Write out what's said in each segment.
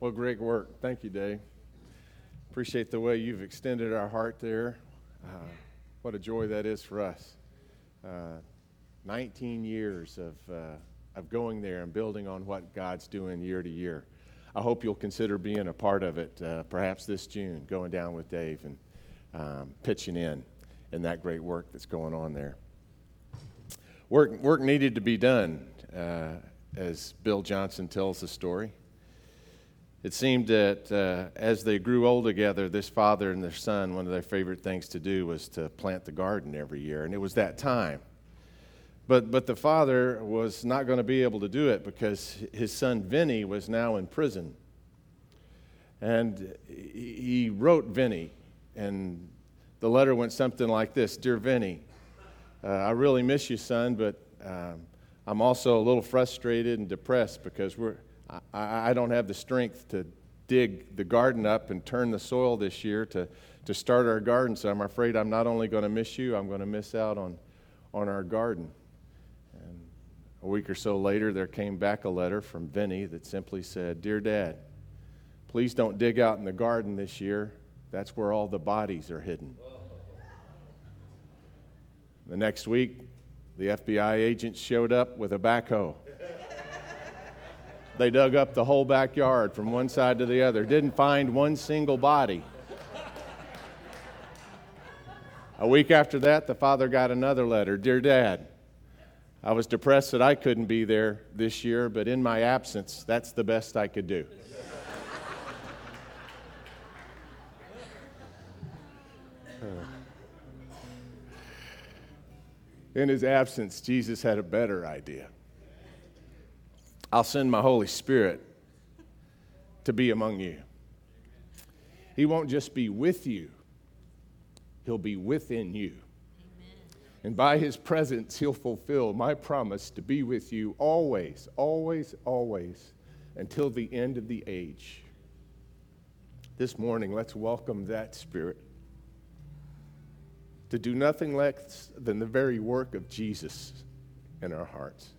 Well, great work. Thank you, Dave. Appreciate the way you've extended our heart there. Uh, what a joy that is for us. Uh, 19 years of, uh, of going there and building on what God's doing year to year. I hope you'll consider being a part of it, uh, perhaps this June, going down with Dave and um, pitching in in that great work that's going on there. Work, work needed to be done, uh, as Bill Johnson tells the story. It seemed that uh, as they grew old together, this father and their son, one of their favorite things to do was to plant the garden every year, and it was that time. But, but the father was not going to be able to do it because his son Vinny was now in prison. And he wrote Vinny, and the letter went something like this Dear Vinny, uh, I really miss you, son, but um, I'm also a little frustrated and depressed because we're I, I don't have the strength to dig the garden up and turn the soil this year to, to start our garden. So I'm afraid I'm not only going to miss you, I'm going to miss out on, on our garden. And a week or so later, there came back a letter from Vinny that simply said, Dear Dad, please don't dig out in the garden this year. That's where all the bodies are hidden. The next week, the FBI agents showed up with a backhoe. They dug up the whole backyard from one side to the other, didn't find one single body. A week after that, the father got another letter Dear Dad, I was depressed that I couldn't be there this year, but in my absence, that's the best I could do. in his absence, Jesus had a better idea. I'll send my Holy Spirit to be among you. He won't just be with you, He'll be within you. Amen. And by His presence, He'll fulfill my promise to be with you always, always, always, until the end of the age. This morning, let's welcome that Spirit to do nothing less than the very work of Jesus in our hearts.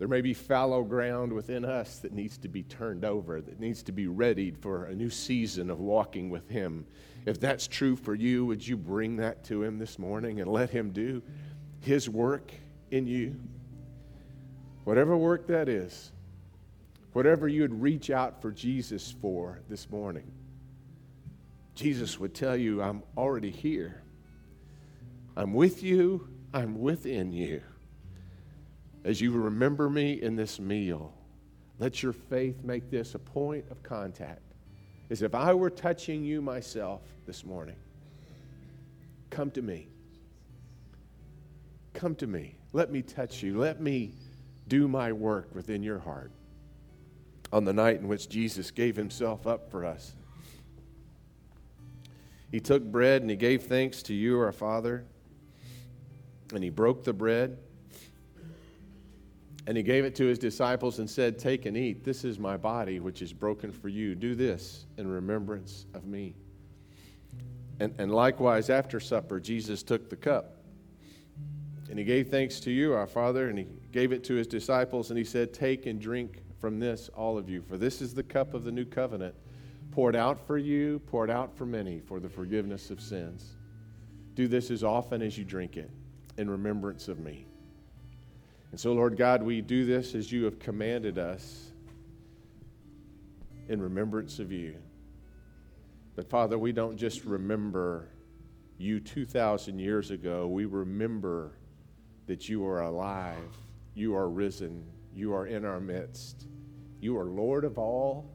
There may be fallow ground within us that needs to be turned over, that needs to be readied for a new season of walking with Him. If that's true for you, would you bring that to Him this morning and let Him do His work in you? Whatever work that is, whatever you would reach out for Jesus for this morning, Jesus would tell you, I'm already here. I'm with you, I'm within you as you remember me in this meal, let your faith make this a point of contact. As if I were touching you myself this morning. Come to me. Come to me. Let me touch you. Let me do my work within your heart. On the night in which Jesus gave himself up for us, he took bread and he gave thanks to you, our Father, and he broke the bread. And he gave it to his disciples and said, Take and eat. This is my body, which is broken for you. Do this in remembrance of me. And, and likewise, after supper, Jesus took the cup. And he gave thanks to you, our Father, and he gave it to his disciples, and he said, Take and drink from this, all of you, for this is the cup of the new covenant, poured out for you, poured out for many, for the forgiveness of sins. Do this as often as you drink it in remembrance of me. And so, Lord God, we do this as you have commanded us in remembrance of you. But, Father, we don't just remember you 2,000 years ago, we remember that you are alive, you are risen, you are in our midst. You are Lord of all,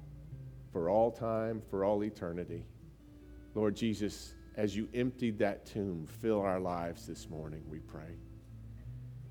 for all time, for all eternity. Lord Jesus, as you emptied that tomb, fill our lives this morning, we pray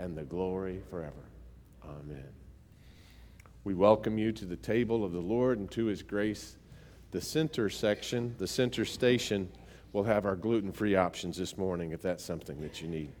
and the glory forever. Amen. We welcome you to the table of the Lord and to his grace. The center section, the center station, will have our gluten free options this morning if that's something that you need.